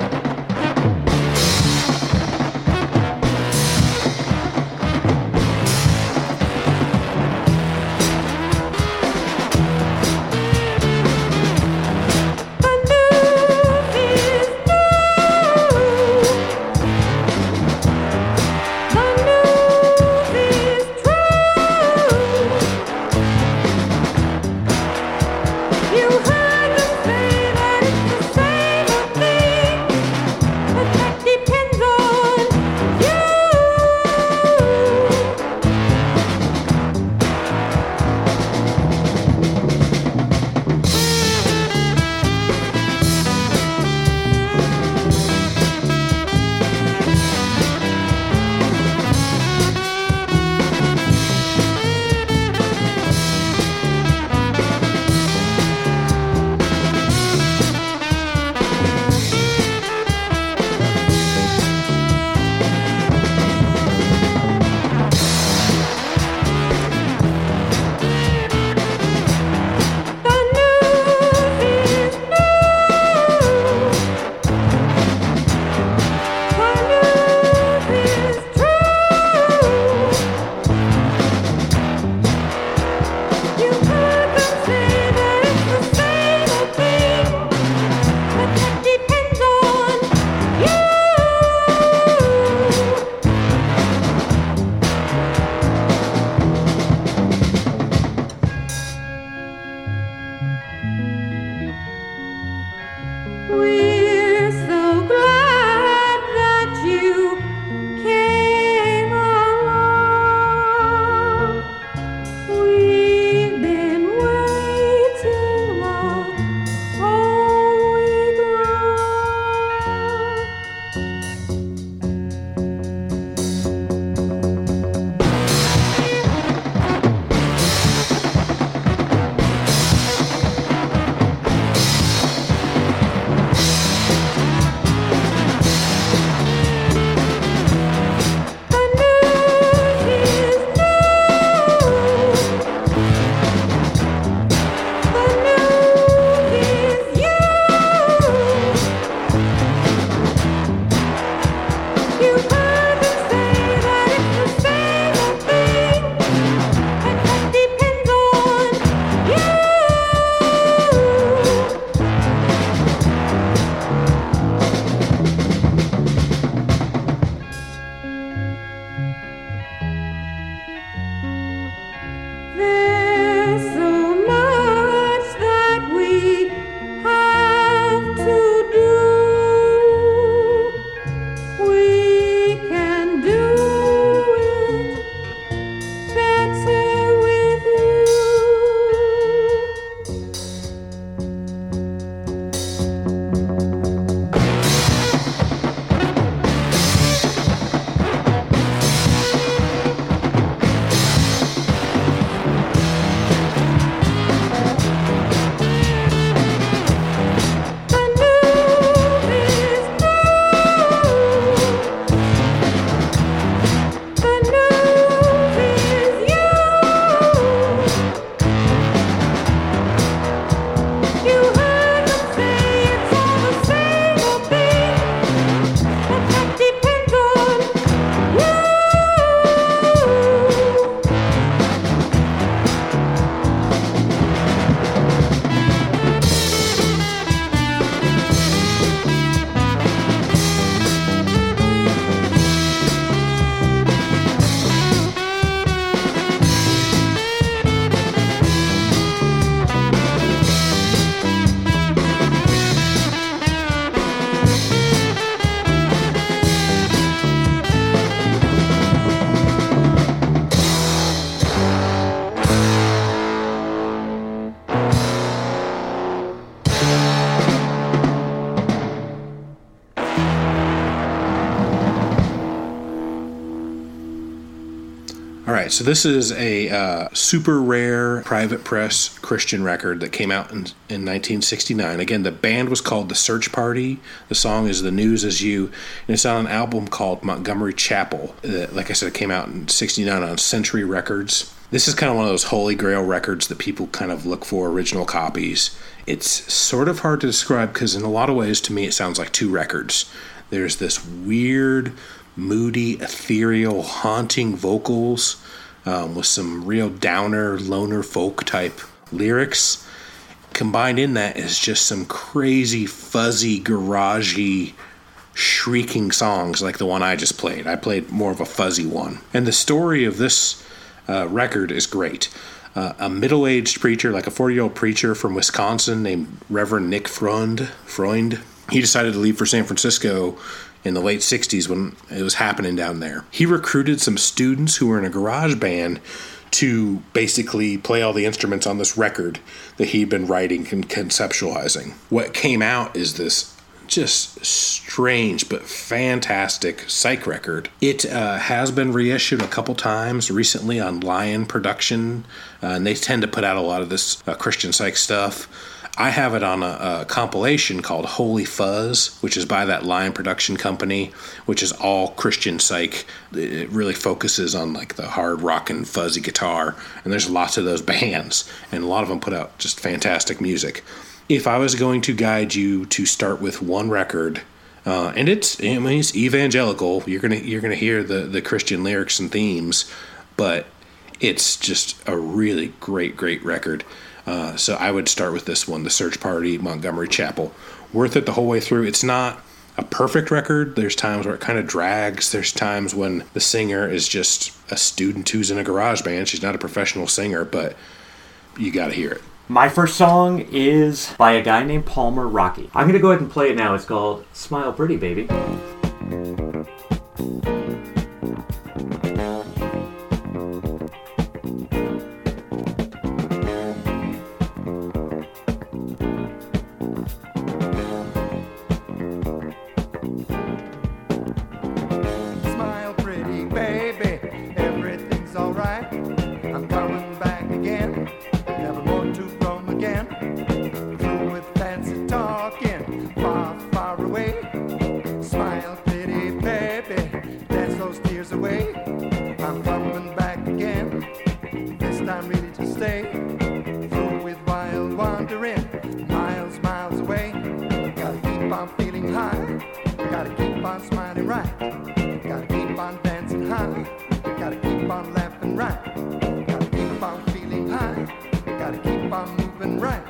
So this is a uh, super rare private press Christian record that came out in, in 1969. Again, the band was called The Search Party. The song is The News Is You, and it's on an album called Montgomery Chapel. That, like I said, it came out in 69 on Century Records. This is kind of one of those holy grail records that people kind of look for original copies. It's sort of hard to describe because, in a lot of ways, to me, it sounds like two records. There's this weird, moody, ethereal, haunting vocals um, with some real downer, loner folk type lyrics. Combined in that is just some crazy, fuzzy, garagey, shrieking songs like the one I just played. I played more of a fuzzy one. And the story of this uh, record is great. Uh, a middle aged preacher, like a 40 year old preacher from Wisconsin named Reverend Nick Freund, Freund, he decided to leave for San Francisco in the late 60s when it was happening down there. He recruited some students who were in a garage band to basically play all the instruments on this record that he'd been writing and conceptualizing. What came out is this just strange but fantastic psych record. It uh, has been reissued a couple times recently on Lion Production, uh, and they tend to put out a lot of this uh, Christian psych stuff. I have it on a, a, compilation called Holy Fuzz, which is by that Lion Production Company, which is all Christian psych. It really focuses on like the hard rock and fuzzy guitar, and there's lots of those bands, and a lot of them put out just fantastic music. If I was going to guide you to start with one record, uh, and it's I mean it's evangelical, you're gonna you're gonna hear the the Christian lyrics and themes, but it's just a really great great record. Uh, so I would start with this one, The Search Party, Montgomery Chapel. Worth it the whole way through. It's not a perfect record. There's times where it kind of drags. There's times when the singer is just a student who's in a garage band. She's not a professional singer, but you got to hear it. My first song is by a guy named Palmer Rockey. I'm going to go ahead and play it now. It's called Smile Pretty Baby. Time really to stay. Through with wild wandering, miles, miles away. Gotta keep on feeling high, gotta keep on smiling right. Gotta keep on dancing high. Gotta keep on laughing right. Gotta keep on feeling high. Gotta keep on moving right.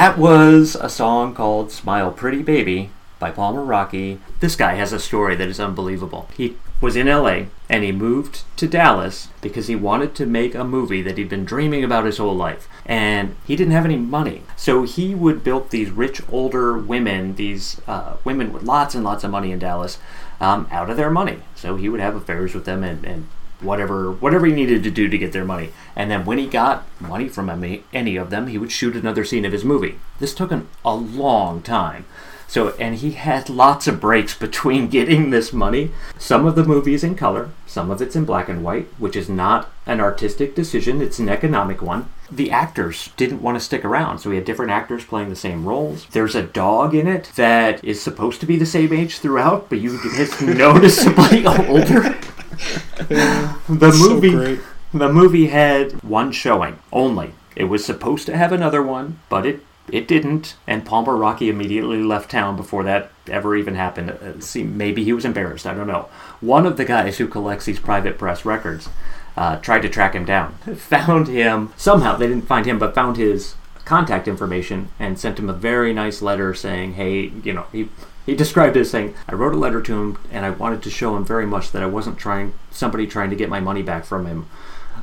That was a song called Smile Pretty Baby by Palmer Rockey. This guy has a story that is unbelievable. He was in LA and he moved to Dallas because he wanted to make a movie that he'd been dreaming about his whole life. And he didn't have any money. So he would build these rich older women, these uh, women with lots and lots of money in Dallas, um, out of their money. So he would have affairs with them and, and whatever whatever he needed to do to get their money. And then when he got money from any, of them, he would shoot another scene of his movie. This took him a long time. So and he had lots of breaks between getting this money. Some of the movie is in color, some of it's in black and white, which is not an artistic decision, it's an economic one. The actors didn't want to stick around, so we had different actors playing the same roles. There's a dog in it that is supposed to be the same age throughout, but you it's noticeably older. the So movie great. the movie had one showing only. It was supposed to have another one, but it it didn't. And Palmer Rockey immediately left town before that ever even happened. Uh, see, maybe he was embarrassed. I don't know. One of the guys who collects these private press records uh, tried to track him down. Found him somehow. They didn't find him, but found his contact information and sent him a very nice letter saying, "Hey, you know, he." He described it as saying, I wrote a letter to him and I wanted to show him very much that I wasn't trying, somebody trying to get my money back from him.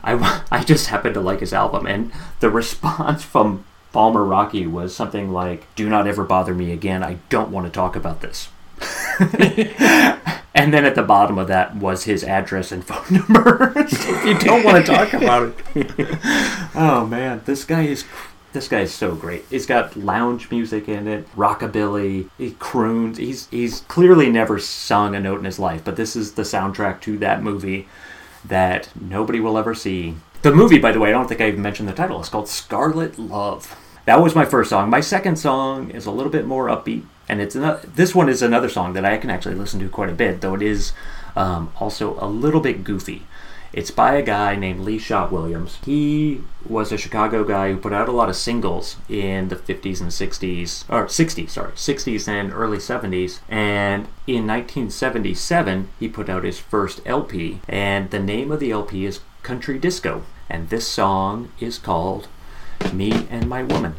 I, I just happened to like his album. And the response from Palmer Rockey was something like, Do not ever bother me again. I don't want to talk about this. and then at the bottom of that was his address and phone number. if you don't want to talk about it. oh man, this guy is this guy is so great. He's got lounge music in it, rockabilly, he croons. He's he's clearly never sung a note in his life, but this is the soundtrack to that movie that nobody will ever see. The movie, by the way, I don't think I even mentioned the title. It's called Scarlet Love. That was my first song. My second song is a little bit more upbeat, and it's another, this one is another song that I can actually listen to quite a bit, though it is um, also a little bit goofy. It's by a guy named Lee Shot Williams. He was a Chicago guy who put out a lot of singles in the 50s and 60s, or 60s, sorry, 60s and early 70s. And in 1977, he put out his first LP, and the name of the LP is Country Disco. And this song is called Me and My Woman.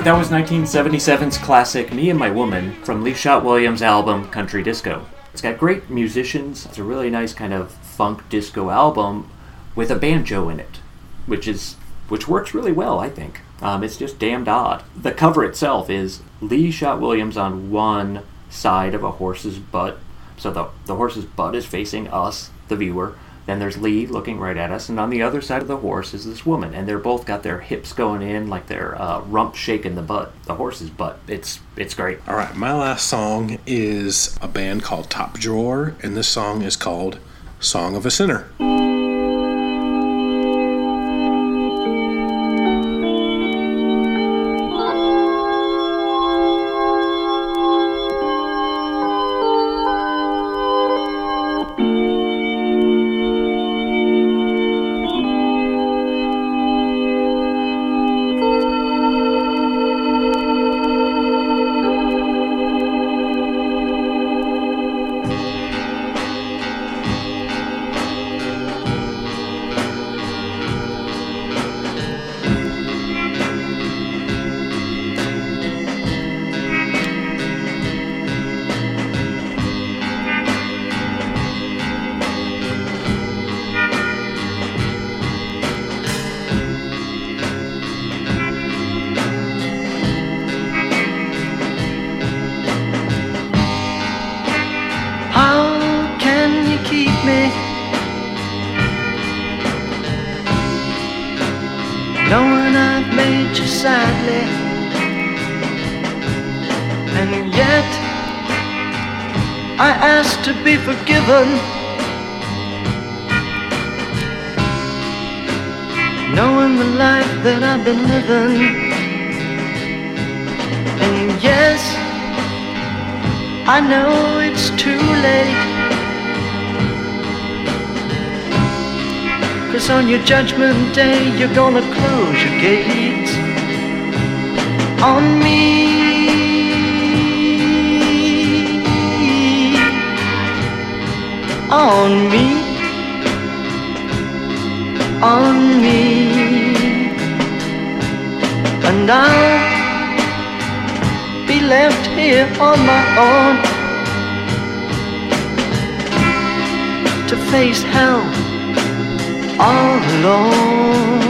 Right, that was 1977's classic "Me and My Woman" from Lee Shot Williams' album Country Disco. It's got great musicians. It's a really nice kind of funk disco album with a banjo in it, which is which works really well, I think. Um, it's just damned odd. The cover itself is Lee Shot Williams on one side of a horse's butt, so the the horse's butt is facing us, the viewer. Then there's Lee looking right at us, and on the other side of the horse is this woman, and they're both got their hips going in like their uh, rump shaking the butt, the horse's butt. It's it's great. All right, my last song is a band called Top Drawer, and this song is called Song of a Sinner. Forgiven. Knowing the life that I've been living, and yes. I know it's too late. Cause on your judgment day, you're gonna close your gates on me. On me. On me. And I'll be left here on my own to face hell all alone.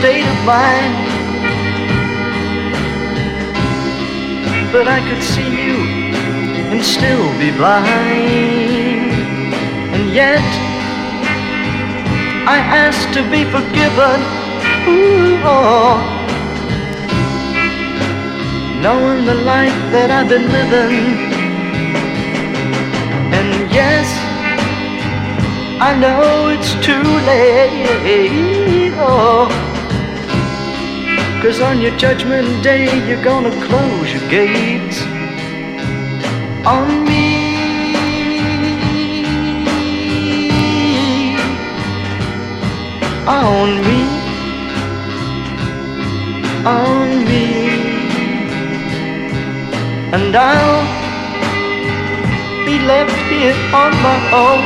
State of mind. But I could see you and still be blind. And yet, I ask to be forgiven. Ooh, oh. Knowing the life that I've been living. And yes, I know it's too late. Oh. Cause on your judgment day, you're gonna close your gates on me. On me. On me. And I'll be left here on my own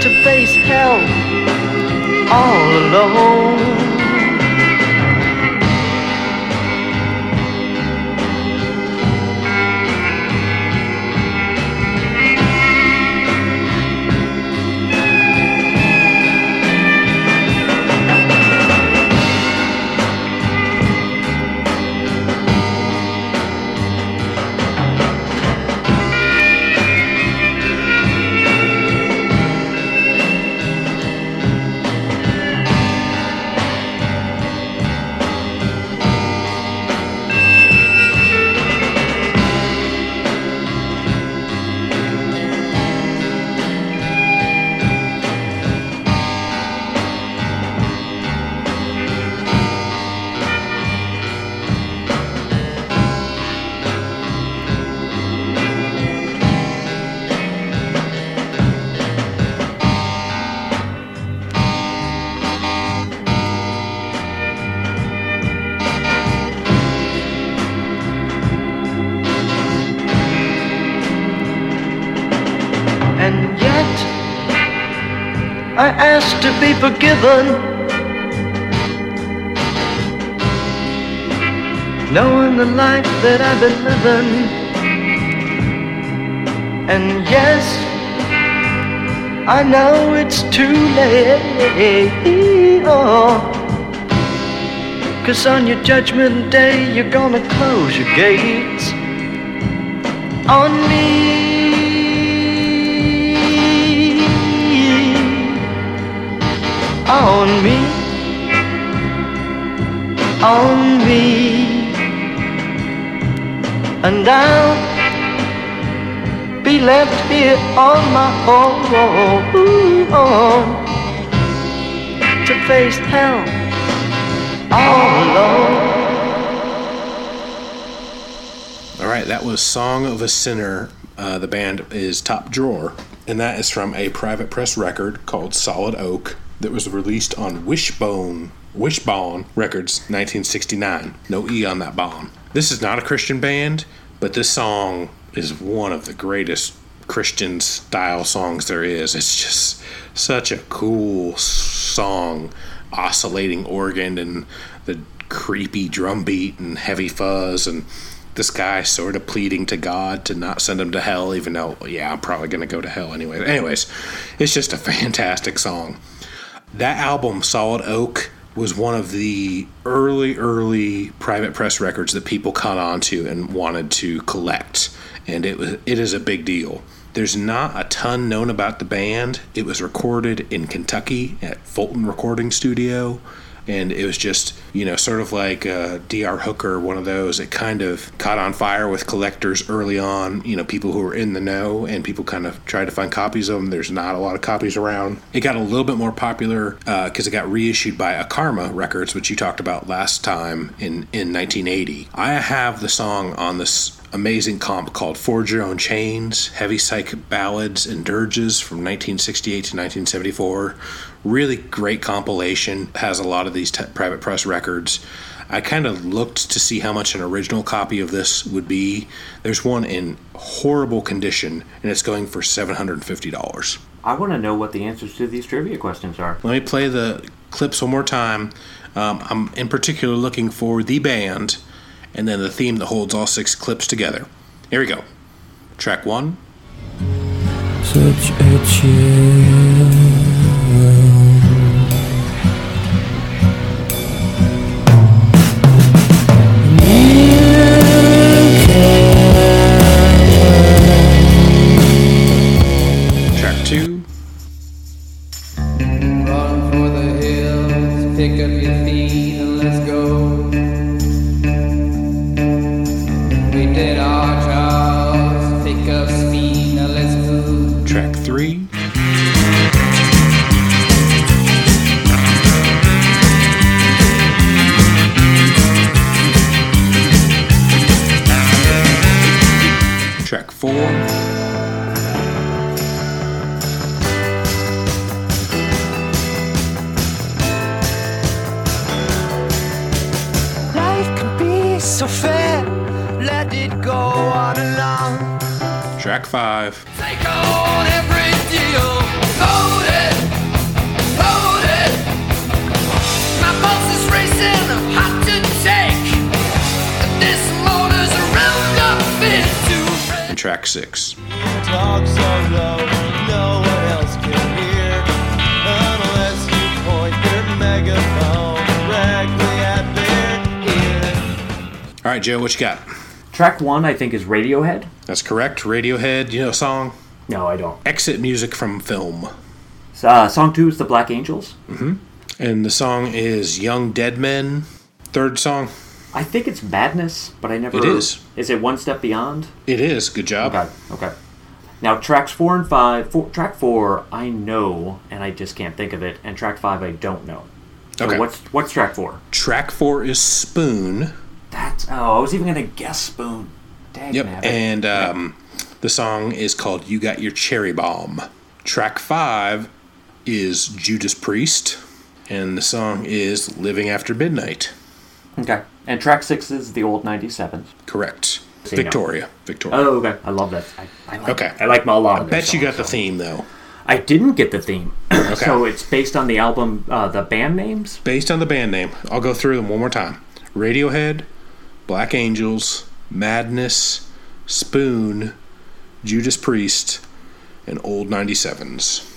to face hell all alone. Forgiven. Knowing the life that I've been living. And yes, I know it's too late. Oh. Cause on your judgment day, you're gonna close your gates on me. On me. On me. And I'll be left here on my own to face hell all alone. All right, that was Song of a Sinner. Uh, the band is Top Drawer, and that is from a private press record called Solid Oak that was released on Wishbone Wishbone Records 1969. No E on that bone. This is not a Christian band, but this song is one of the greatest Christian style songs there is. It's just such a cool song, oscillating organ and the creepy drum beat and heavy fuzz and this guy sort of pleading to God to not send him to hell, even though, yeah, I'm probably going to go to hell anyway. Anyways, it's just a fantastic song. That album, Solid Oak, was one of the early, early private press records that people caught on to and wanted to collect. And it was it is a big deal. There's not a ton known about the band. It was recorded in Kentucky at Fulton Recording Studio. And it was just, you know, sort of like uh, D.R. Hooker, one of those. It kind of caught on fire with collectors early on, you know, people who were in the know, and people kind of tried to find copies of them. There's not a lot of copies around. It got a little bit more popular because it got reissued by Akarma Records, which you talked about last time in, in 1980. I have the song on this amazing comp called Forge Your Own Chains, Heavy Psych Ballads and Dirges from 1968 to 1974. Really great compilation, has a lot of these t- private press records. I kind of looked to see how much an original copy of this would be. There's one in horrible condition, and it's going for $750. I want to know what the answers to these trivia questions are. Let me play the clips one more time. Um, I'm in particular looking for the band and then the theme that holds all six clips together. Here we go. Track one. Such a chill. Track one, I think, is Radiohead. That's correct. Radiohead, you know song? No, I don't. Exit music from film. Uh, song two is the Black Angels. hmm And the song is Young Dead Men. Third song. I think it's Madness, but I never. It is. Is it One Step Beyond? It is. Good job. Okay. Okay. Now tracks four and five. Four, track four, I know, and I just can't think of it. And track five, I don't know. So Okay. What's what's track four? Track four is Spoon. Oh, I was even gonna guess Spoon. Dang Yep. nabbit. And um, the song is called You Got Your Cherry Bomb. Track five is Judas Priest. And the song is Living After Midnight. Okay. And track six is the old '97s. Correct. Victoria. Victoria. Oh, okay. I love that. I, I like, Okay. I like a lot I bet you got the so. theme, though. I didn't get the theme. Okay. so it's based on the album, uh, the band names. Based on the band name, I'll go through them one more time Radiohead, Black Angels, Madness, Spoon, Judas Priest, and Old 97s.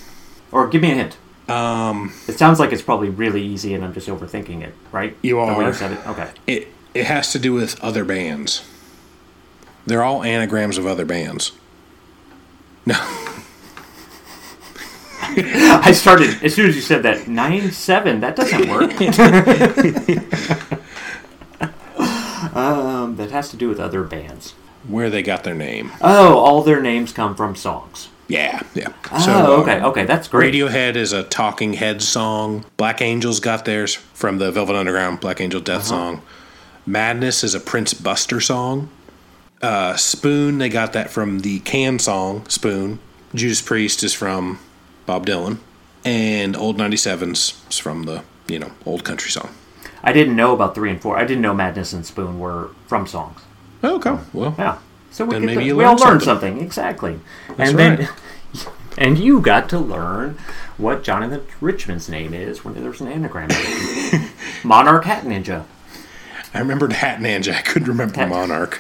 Or give me a hint. Um, It sounds like it's probably really easy, and I'm just overthinking it. Right? You The way are. you said it. Okay. it, it has to do with other bands. They're all anagrams of other bands. No. I started as soon as you said that nine seven. That doesn't work. um, that has to do with other bands. Where they got their name. Oh, all their names come from songs. Yeah, yeah. Oh, uh, okay, okay, that's great. Radiohead is a Talking Heads song. Black Angels got theirs from the Velvet Underground Black Angel Death Uh-huh. song. Madness is a Prince Buster song. Uh, Spoon, they got that from the Can song, Spoon. Judas Priest is from Bob Dylan. And Old 97's is from the, you know, old country song. I didn't know about three and four. I didn't know Madness and Spoon were from songs. Oh, okay, oh. well. Yeah. So we, then maybe to- you we all learned learned something. something. Exactly. That's and then right. and you got to learn what Jonathan Richman's name is when there's an anagram. Monarch Hat Ninja. I remembered Hat Ninja. I couldn't remember Monarch.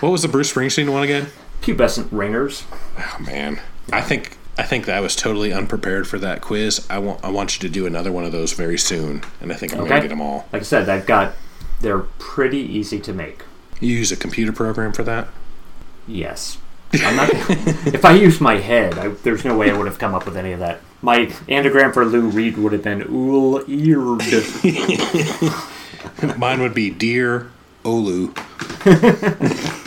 What was the Bruce Springsteen one again? Pubescent ringers. Oh man, I think I think that I was totally unprepared for that quiz. I want I want you to do another one of those very soon, and I think I'm gonna get them all. Like I said, I've got. They're pretty easy to make. You use a computer program for that? Yes. I'm not. if I used my head, I, there's no way I would have come up with any of that. My anagram for Lou Reed would have been ool eared. Mine would be Dear Olu.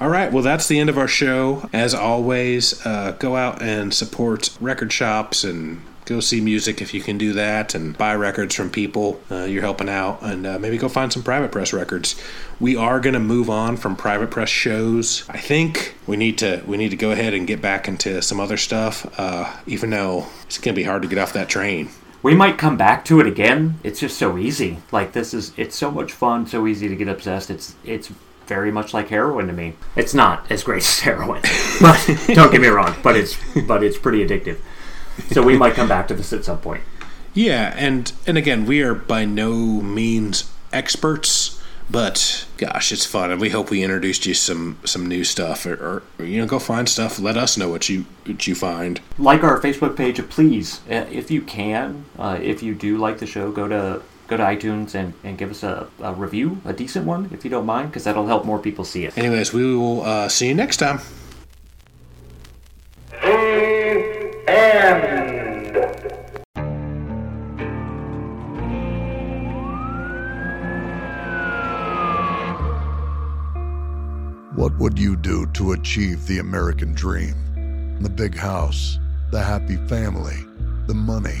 All right, well, that's the end of our show. As always, uh, go out and support record shops and go see music if you can do that and buy records from people. Uh, you're helping out, and uh, maybe go find some private press records. We are going to move on from private press shows. I think we need to we need to go ahead and get back into some other stuff. Uh, even though it's going to be hard to get off that train. We might come back to it again. It's just so easy. Like this is, it's so much fun, so easy to get obsessed. It's it's very much like heroin to me. It's not as great as heroin, but don't get me wrong. But it's but it's pretty addictive. So we might come back to this at some point. Yeah, and and again, we are by no means experts, but gosh, it's fun, and we hope we introduced you some some new stuff, or, or you know, go find stuff. Let us know what you what you find. like our Facebook page, please, uh, if you can, uh, if you do like the show, go to go to iTunes and, and give us a, a review, a decent one, if you don't mind, because that'll help more people see it. Anyways, we will uh, see you next time. The end. What would you do to achieve the American dream? The big house, the happy family, the money.